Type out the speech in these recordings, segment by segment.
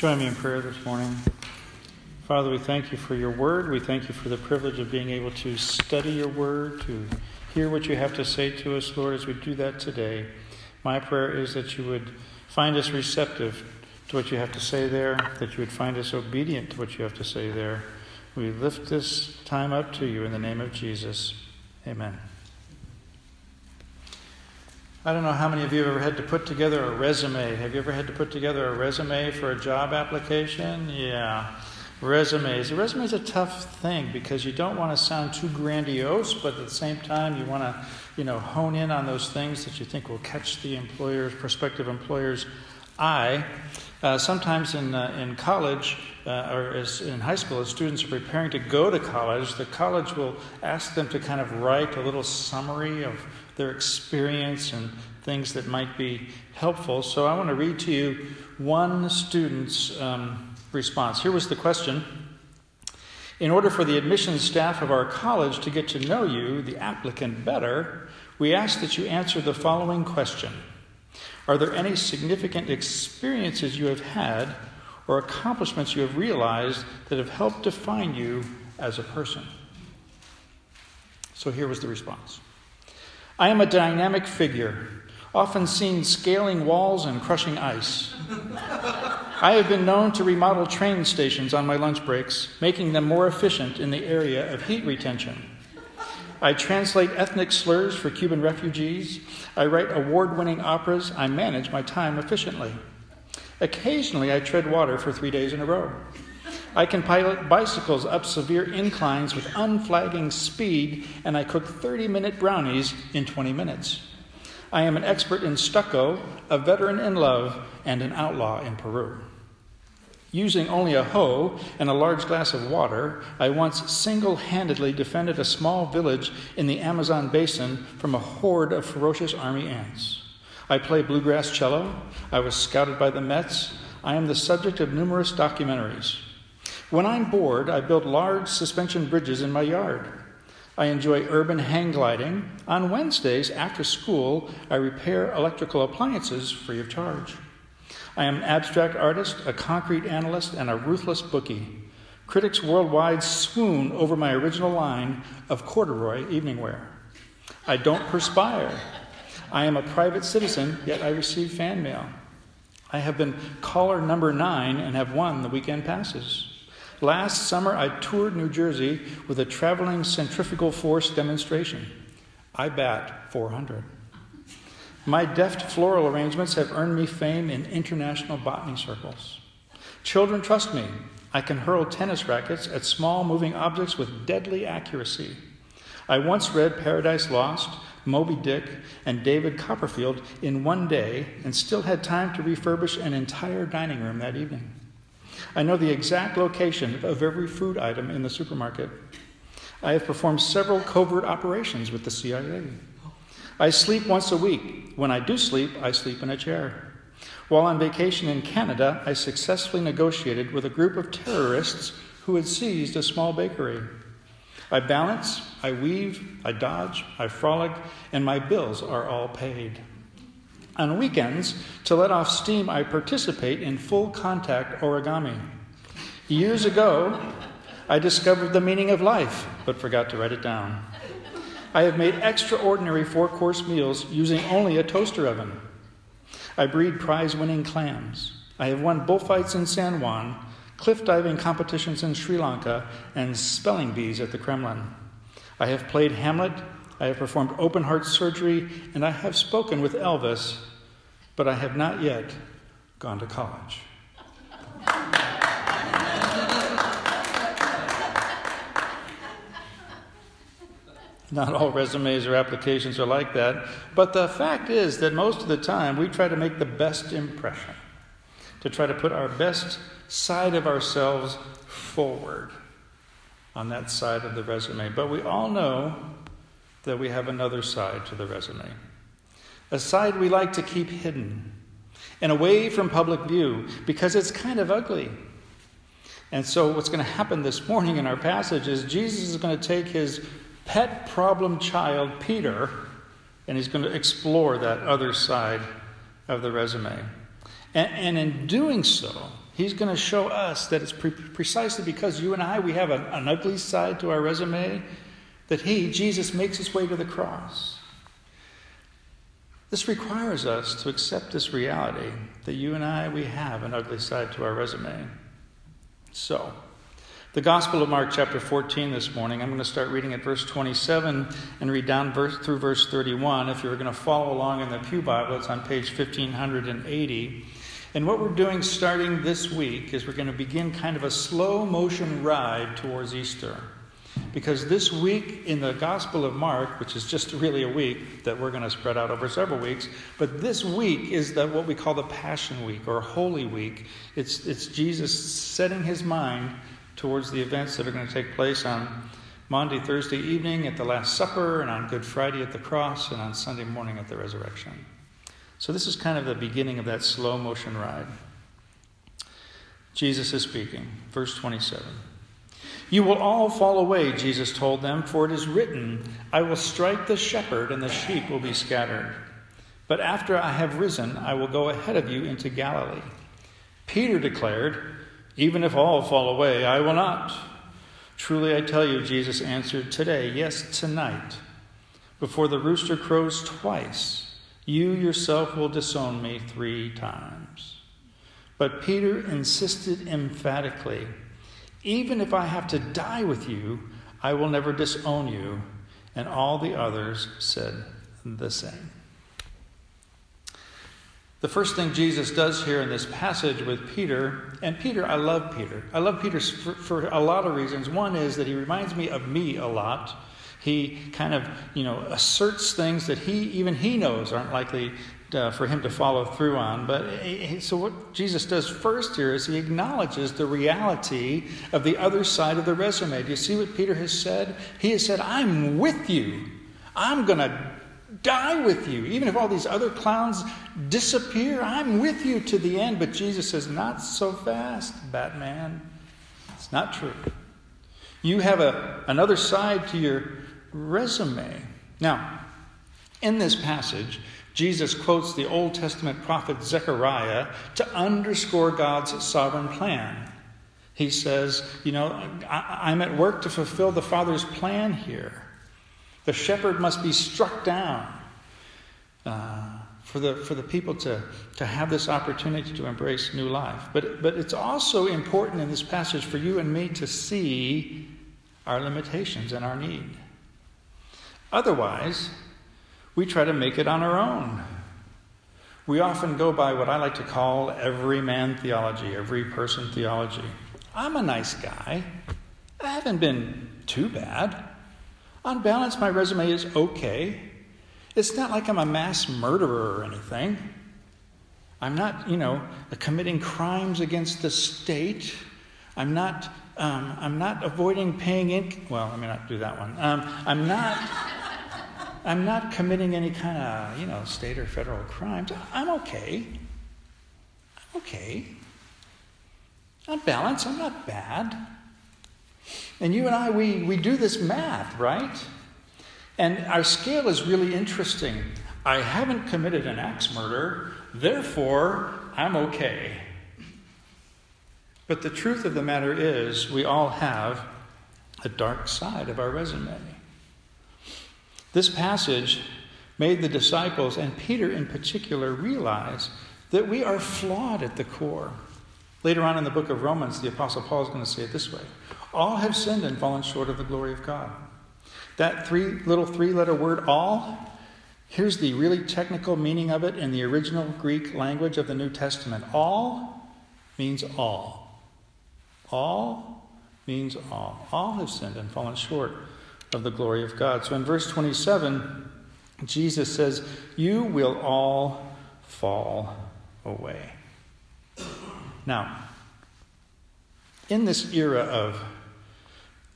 Join me in prayer this morning. Father, we thank you for your word. We thank you for the privilege of being able to study your word, to hear what you have to say to us, Lord, as we do that today. My prayer is that you would find us receptive to what you have to say there, that you would find us obedient to what you have to say there. We lift this time up to you in the name of Jesus. Amen. I don't know how many of you have ever had to put together a resume. Have you ever had to put together a resume for a job application? Yeah. Resumes. A resume is a tough thing because you don't want to sound too grandiose, but at the same time, you want to, you know, hone in on those things that you think will catch the employer's, prospective employer's eye. Uh, sometimes in, uh, in college uh, or as in high school, as students are preparing to go to college, the college will ask them to kind of write a little summary of their experience and things that might be helpful. So I want to read to you one student's um, response. Here was the question In order for the admissions staff of our college to get to know you, the applicant, better, we ask that you answer the following question Are there any significant experiences you have had or accomplishments you have realized that have helped define you as a person? So here was the response. I am a dynamic figure, often seen scaling walls and crushing ice. I have been known to remodel train stations on my lunch breaks, making them more efficient in the area of heat retention. I translate ethnic slurs for Cuban refugees. I write award winning operas. I manage my time efficiently. Occasionally, I tread water for three days in a row. I can pilot bicycles up severe inclines with unflagging speed, and I cook 30 minute brownies in 20 minutes. I am an expert in stucco, a veteran in love, and an outlaw in Peru. Using only a hoe and a large glass of water, I once single handedly defended a small village in the Amazon basin from a horde of ferocious army ants. I play bluegrass cello. I was scouted by the Mets. I am the subject of numerous documentaries. When I'm bored, I build large suspension bridges in my yard. I enjoy urban hang gliding. On Wednesdays, after school, I repair electrical appliances free of charge. I am an abstract artist, a concrete analyst, and a ruthless bookie. Critics worldwide swoon over my original line of corduroy evening wear. I don't perspire. I am a private citizen, yet I receive fan mail. I have been caller number nine and have won the weekend passes. Last summer, I toured New Jersey with a traveling centrifugal force demonstration. I bat 400. My deft floral arrangements have earned me fame in international botany circles. Children trust me. I can hurl tennis rackets at small moving objects with deadly accuracy. I once read Paradise Lost, Moby Dick, and David Copperfield in one day and still had time to refurbish an entire dining room that evening. I know the exact location of every food item in the supermarket. I have performed several covert operations with the CIA. I sleep once a week. When I do sleep, I sleep in a chair. While on vacation in Canada, I successfully negotiated with a group of terrorists who had seized a small bakery. I balance, I weave, I dodge, I frolic, and my bills are all paid. On weekends, to let off steam, I participate in full contact origami. Years ago, I discovered the meaning of life, but forgot to write it down. I have made extraordinary four course meals using only a toaster oven. I breed prize winning clams. I have won bullfights in San Juan, cliff diving competitions in Sri Lanka, and spelling bees at the Kremlin. I have played Hamlet, I have performed open heart surgery, and I have spoken with Elvis but I have not yet gone to college. Not all resumes or applications are like that, but the fact is that most of the time we try to make the best impression, to try to put our best side of ourselves forward on that side of the resume. But we all know that we have another side to the resume a side we like to keep hidden and away from public view because it's kind of ugly. And so, what's going to happen this morning in our passage is Jesus is going to take his pet problem child, Peter, and he's going to explore that other side of the resume. And, and in doing so, He's going to show us that it's pre- precisely because you and I, we have an, an ugly side to our resume, that He, Jesus, makes His way to the cross. This requires us to accept this reality that you and I, we have an ugly side to our resume. So, the Gospel of Mark, chapter 14, this morning, I'm going to start reading at verse 27 and read down verse, through verse 31. If you're going to follow along in the Pew Bible, it's on page 1580. And what we're doing starting this week is we're going to begin kind of a slow motion ride towards Easter. Because this week in the Gospel of Mark, which is just really a week that we're going to spread out over several weeks, but this week is the, what we call the Passion Week or Holy Week. It's, it's Jesus setting his mind towards the events that are going to take place on Monday, Thursday evening at the Last Supper, and on Good Friday at the cross, and on Sunday morning at the resurrection. So, this is kind of the beginning of that slow motion ride. Jesus is speaking. Verse 27. You will all fall away, Jesus told them, for it is written, I will strike the shepherd, and the sheep will be scattered. But after I have risen, I will go ahead of you into Galilee. Peter declared, Even if all fall away, I will not. Truly I tell you, Jesus answered, Today, yes, tonight, before the rooster crows twice, you yourself will disown me three times. But Peter insisted emphatically, Even if I have to die with you, I will never disown you. And all the others said the same. The first thing Jesus does here in this passage with Peter, and Peter, I love Peter. I love Peter for, for, a lot of reasons. One is that he reminds me of me a lot. He kind of, you know, asserts things that he even he knows aren't likely uh, for him to follow through on. But he, so what Jesus does first here is he acknowledges the reality of the other side of the resume. Do you see what Peter has said? He has said, "I'm with you. I'm going to die with you. Even if all these other clowns disappear, I'm with you to the end." But Jesus says, "Not so fast, Batman. It's not true. You have a, another side to your resume. Now, in this passage, Jesus quotes the Old Testament prophet Zechariah to underscore God's sovereign plan. He says, You know, I, am at work to fulfill the Father's plan here. The shepherd must be struck down uh, for, the, for the people to, to have this opportunity to embrace new life. But, but it's also important in this passage for you and me to see our limitations and our need. Otherwise, we try to make it on our own. We often go by what I like to call every man theology, every person theology. I'm a nice guy. I haven't been too bad. On balance, my resume is okay. It's not like I'm a mass murderer or anything. I'm not, you know, committing crimes against the state. I'm not, um, I'm not avoiding paying in. Well, I may not do that one. Um, I'm not. I'm not committing any kind of, you know, state or federal crimes. I'm okay. I'm okay. On balance, I'm not bad. And you and I, we, we do this math, right? And our scale is really interesting. I haven't committed an axe murder, therefore, I'm okay. But the truth of the matter is, we all have a dark side of our resume. This passage made the disciples, and Peter in particular, realize that we are flawed at the core. Later on in the book of Romans, the Apostle Paul is going to say it this way All have sinned and fallen short of the glory of God. That three, little three letter word, all, here's the really technical meaning of it in the original Greek language of the New Testament. All means all. All means all. All have sinned and fallen short of the glory of God. So in verse 27, Jesus says, You will all fall away. Now, in this era of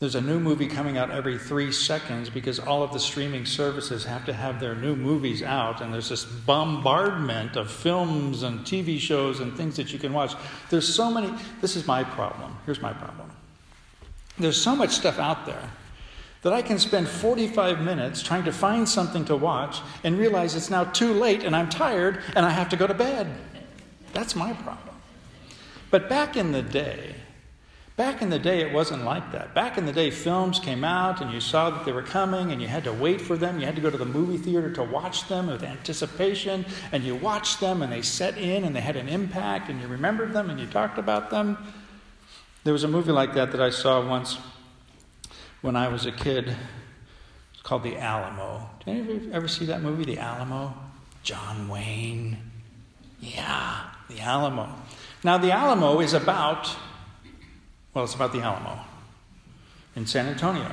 there's a new movie coming out every three seconds because all of the streaming services have to have their new movies out, and there's this bombardment of films and TV shows and things that you can watch. There's so many. This is my problem. Here's my problem. There's so much stuff out there that I can spend 45 minutes trying to find something to watch and realize it's now too late and I'm tired and I have to go to bed. That's my problem. But back in the day, Back in the day, it wasn't like that. Back in the day, films came out and you saw that they were coming and you had to wait for them. You had to go to the movie theater to watch them with anticipation. And you watched them and they set in and they had an impact and you remembered them and you talked about them. There was a movie like that that I saw once when I was a kid. It's called The Alamo. Did any of you ever see that movie, The Alamo? John Wayne. Yeah, The Alamo. Now, The Alamo is about well, it's about the Alamo in San Antonio.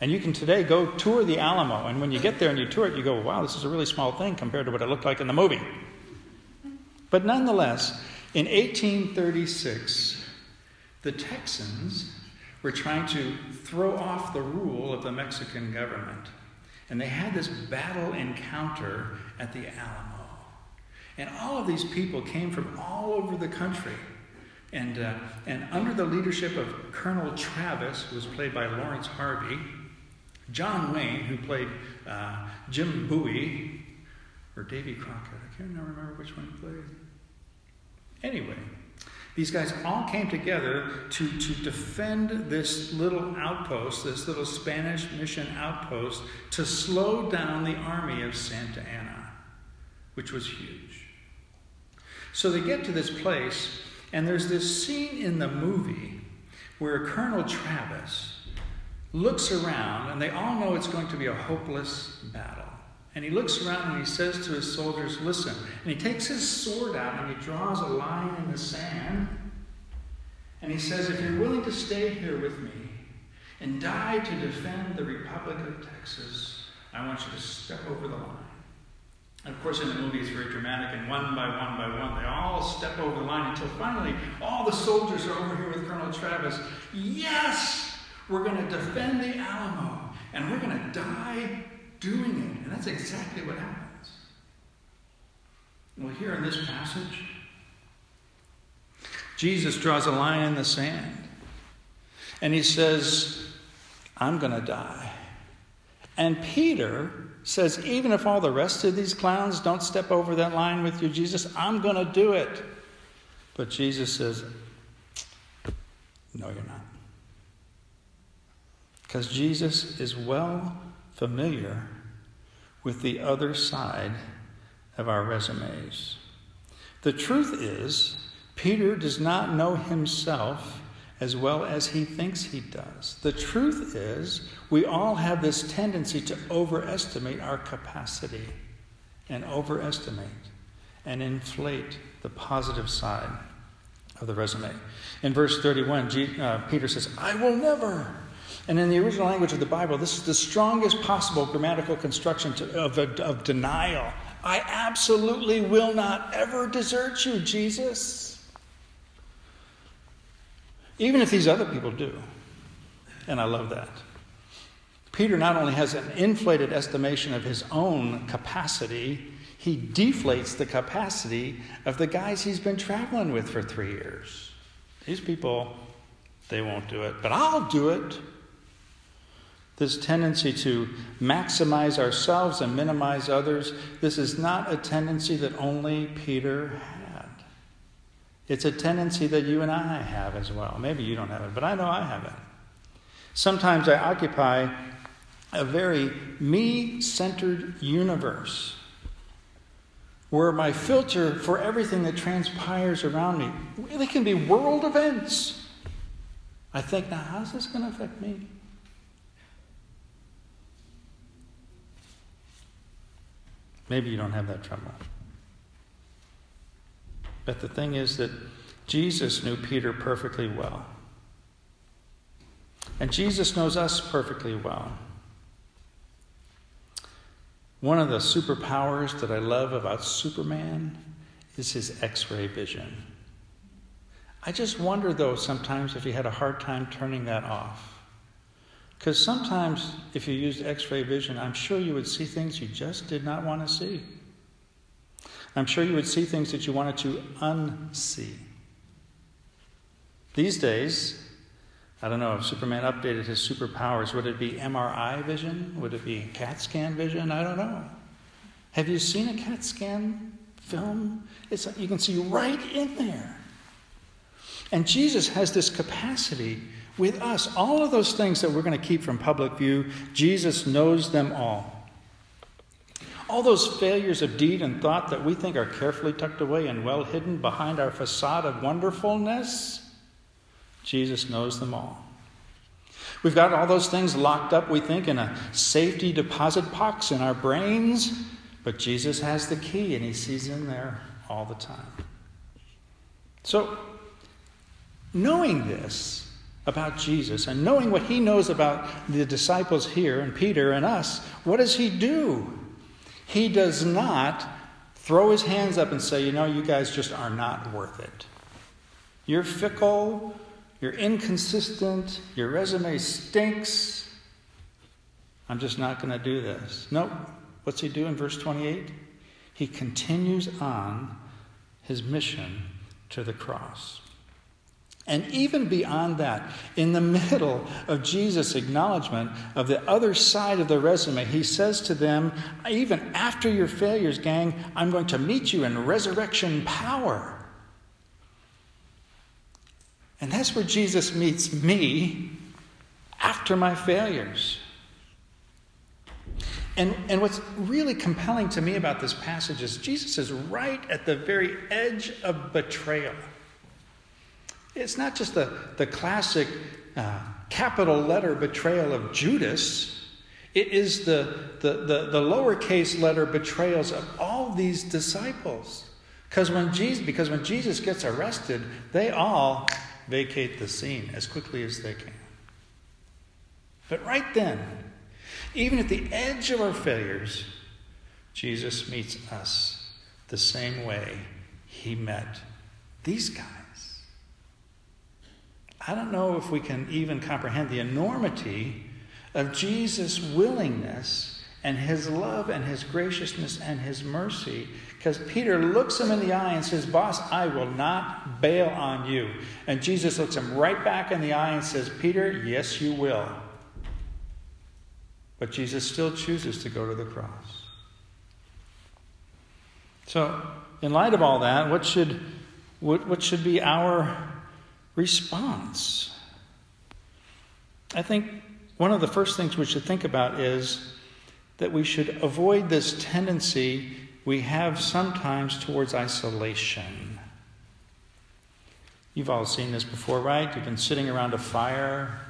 And you can today go tour the Alamo, and when you get there and you tour it, you go, wow, this is a really small thing compared to what it looked like in the movie. But nonetheless, in 1836, the Texans were trying to throw off the rule of the Mexican government. And they had this battle encounter at the Alamo. And all of these people came from all over the country. And, uh, and under the leadership of Colonel Travis, who was played by Laurence Harvey, John Wayne, who played uh, Jim Bowie, or Davy Crockett, I can't remember which one he played. Anyway, these guys all came together to, to defend this little outpost, this little Spanish mission outpost, to slow down the army of Santa Anna, which was huge. So they get to this place and there's this scene in the movie where Colonel Travis looks around, and they all know it's going to be a hopeless battle. And he looks around and he says to his soldiers, Listen. And he takes his sword out and he draws a line in the sand. And he says, If you're willing to stay here with me and die to defend the Republic of Texas, I want you to step over the line. And of course, in the movie, it's very dramatic, and one by one by one, they all step over the line until finally all the soldiers are over here with Colonel Travis. Yes, we're going to defend the Alamo, and we're going to die doing it. And that's exactly what happens. Well, here in this passage, Jesus draws a line in the sand, and he says, I'm going to die. And Peter says, even if all the rest of these clowns don't step over that line with you, Jesus, I'm going to do it. But Jesus says, no, you're not. Because Jesus is well familiar with the other side of our resumes. The truth is, Peter does not know himself as well as he thinks he does. The truth is, we all have this tendency to overestimate our capacity and overestimate and inflate the positive side of the resume. In verse 31, uh, Peter says, I will never. And in the original language of the Bible, this is the strongest possible grammatical construction to, of, of denial. I absolutely will not ever desert you, Jesus. Even if these other people do. And I love that. Peter not only has an inflated estimation of his own capacity, he deflates the capacity of the guys he's been traveling with for three years. These people, they won't do it, but I'll do it. This tendency to maximize ourselves and minimize others, this is not a tendency that only Peter had. it's a tendency that you and I have as well. Maybe you don't have it, but I know I have it. Sometimes I occupy a very me centered universe where my filter for everything that transpires around me really can be world events. I think, now, how's this going to affect me? Maybe you don't have that trouble. But the thing is that Jesus knew Peter perfectly well. And Jesus knows us perfectly well. One of the superpowers that I love about Superman is his x ray vision. I just wonder, though, sometimes if he had a hard time turning that off. Because sometimes, if you used x ray vision, I'm sure you would see things you just did not want to see. I'm sure you would see things that you wanted to unsee. These days, I don't know if Superman updated his superpowers. Would it be MRI vision? Would it be CAT scan vision? I don't know. Have you seen a CAT scan film? It's, you can see right in there. And Jesus has this capacity with us. All of those things that we're going to keep from public view, Jesus knows them all. All those failures of deed and thought that we think are carefully tucked away and well hidden behind our facade of wonderfulness, Jesus knows them all. We've got all those things locked up, we think, in a safety deposit box in our brains, but Jesus has the key and he sees in there all the time. So, knowing this about Jesus and knowing what he knows about the disciples here and Peter and us, what does he do? He does not throw his hands up and say, you know, you guys just are not worth it. You're fickle, you're inconsistent, your resume stinks. I'm just not going to do this. Nope. What's he do in verse 28? He continues on his mission to the cross. And even beyond that, in the middle of Jesus' acknowledgement of the other side of the resume, he says to them, Even after your failures, gang, I'm going to meet you in resurrection power. And that's where Jesus meets me after my failures. And, and what's really compelling to me about this passage is Jesus is right at the very edge of betrayal. It's not just the, the classic uh, capital letter betrayal of Judas, it is the, the, the, the lowercase letter betrayals of all these disciples. Because when Jesus, because when Jesus gets arrested, they all vacate the scene as quickly as they can. But right then, even at the edge of our failures, Jesus meets us the same way he met these guys. I don't know if we can even comprehend the enormity of Jesus' willingness and his love and his graciousness and his mercy. Because Peter looks him in the eye and says, Boss, I will not bail on you. And Jesus looks him right back in the eye and says, Peter, yes, you will. But Jesus still chooses to go to the cross. So, in light of all that, what should, what, what should be our response. I think one of the first things we should think about is that we should avoid this tendency we have sometimes towards isolation. You've all seen this before, right? You've been sitting around a fire,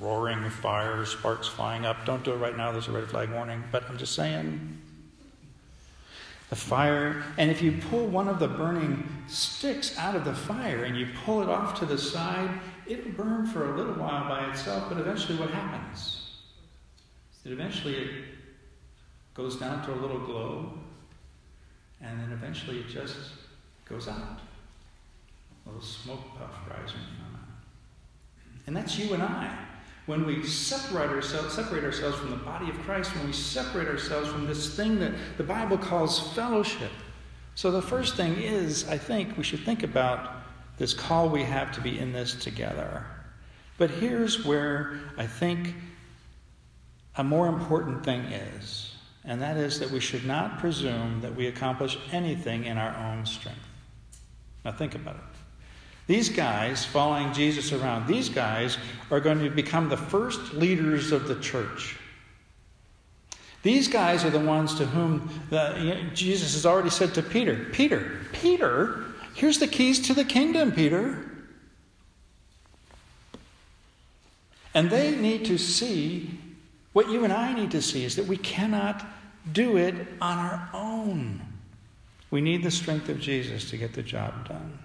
roaring fire, sparks flying up. Don't do it right now, there's a red flag warning, but I'm just saying, the fire. And if you pull one of the burning sticks out of the fire and you pull it off to the side, it'll burn for a little while by itself, but eventually what happens? That eventually it goes down to a little glow, and then eventually it just goes out. A little smoke puff rising from it. And that's you and I when we separate ourselves, separate ourselves from the body of Christ, when we separate ourselves from this thing that the Bible calls fellowship. So the first thing is, I think we should think about this call we have to be in this together. But here's where I think a more important thing is, and that is that we should not presume that we accomplish anything in our own strength. Now think about it. These guys, following Jesus around, these guys are going to become the first leaders of the church. These guys are the ones to whom the, you know, Jesus has already said to Peter, Peter, Peter, here's the keys to the kingdom, Peter. And they need to see what you and I need to see is that we cannot do it on our own. We need the strength of Jesus to get the job done.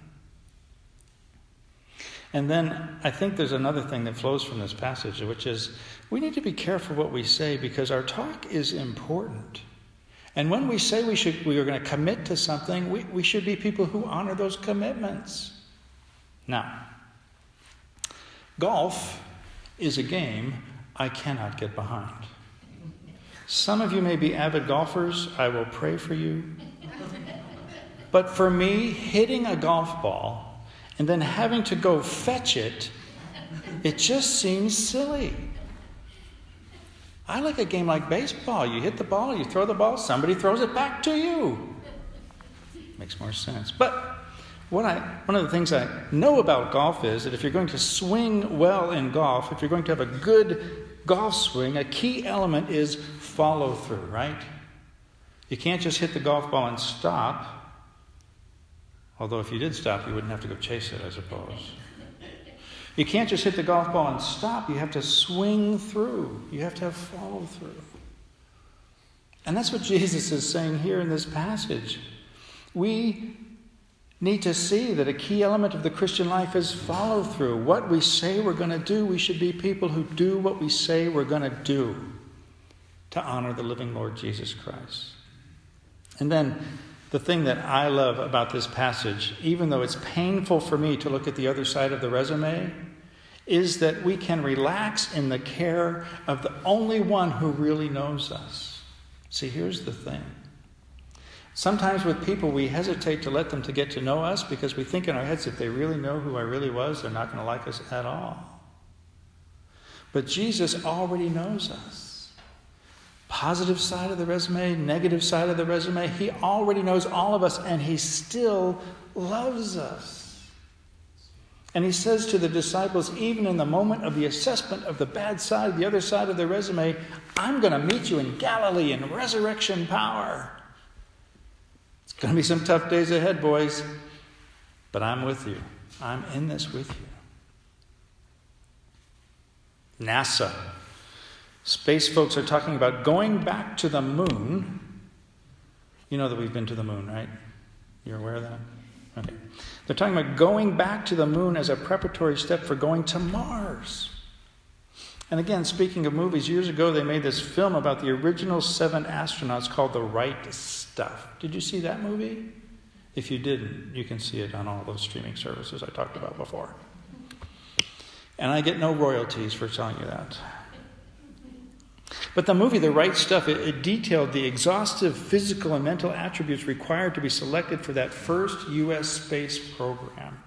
And then I think there's another thing that flows from this passage, which is we need to be careful what we say because our talk is important. And when we say we, should, we are going to commit to something, we, we should be people who honor those commitments. Now, golf is a game I cannot get behind. Some of you may be avid golfers. I will pray for you. But for me, hitting a golf ball and then having to go fetch it, it just seems silly. I like a game like baseball. You hit the ball, you throw the ball, somebody throws it back to you. Makes more sense. But what I, one of the things I know about golf is that if you're going to swing well in golf, if you're going to have a good golf swing, a key element is follow through, right? You can't just hit the golf ball and stop. Although, if you did stop, you wouldn't have to go chase it, I suppose. You can't just hit the golf ball and stop. You have to swing through, you have to have follow through. And that's what Jesus is saying here in this passage. We need to see that a key element of the Christian life is follow through. What we say we're going to do, we should be people who do what we say we're going to do to honor the living Lord Jesus Christ. And then the thing that I love about this passage, even though it's painful for me to look at the other side of the resume, is that we can relax in the care of the only one who really knows us. See, here's the thing Sometimes with people, we hesitate to let them to get to know us because we think in our heads if they really know who I really was, they're not going to like us at all. But Jesus already knows us. Positive side of the resume, negative side of the resume, he already knows all of us and he still loves us. And he says to the disciples, even in the moment of the assessment of the bad side, the other side of the resume, I'm going to meet you in Galilee in resurrection power. It's going to be some tough days ahead, boys, but I'm with you. I'm in this with you. NASA. Space folks are talking about going back to the moon. You know that we've been to the moon, right? You're aware of that? Okay. They're talking about going back to the moon as a preparatory step for going to Mars. And again, speaking of movies, years ago they made this film about the original seven astronauts called The Right Stuff. Did you see that movie? If you didn't, you can see it on all those streaming services I talked about before. And I get no royalties for telling you that. But the movie, The Right Stuff, it, it, detailed the exhaustive physical and mental attributes required to be selected for that first U.S. space program.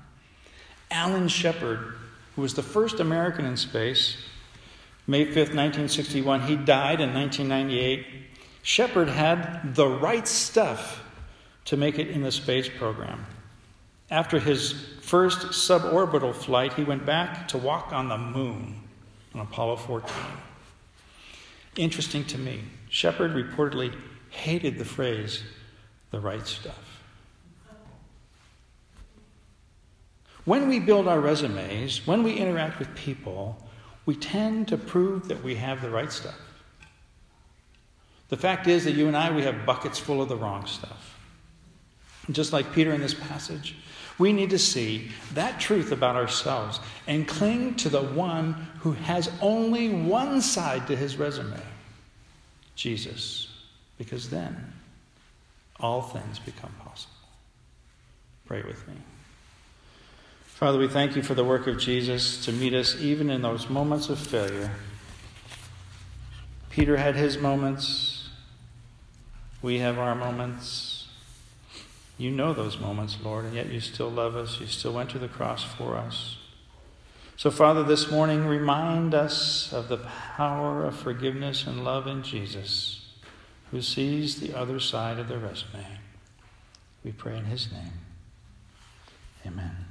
Alan Shepard, who was the first American in space, May 5th, 1961. He died in 1998. Shepard had the right stuff to make it in the space program. After his first suborbital flight, he went back to walk on the moon on Apollo 14. Interesting to me, Shepard reportedly hated the phrase, the right stuff. When we build our resumes, when we interact with people, we tend to prove that we have the right stuff. The fact is that you and I, we have buckets full of the wrong stuff. Just like Peter in this passage, we need to see that truth about ourselves and cling to the one who has only one side to his resume Jesus. Because then all things become possible. Pray with me. Father, we thank you for the work of Jesus to meet us even in those moments of failure. Peter had his moments. We have our moments. You know those moments, Lord, and yet you still love us. You still went to the cross for us. So, Father, this morning, remind us of the power of forgiveness and love in Jesus, who sees the other side of the resume. We pray in his name. Amen.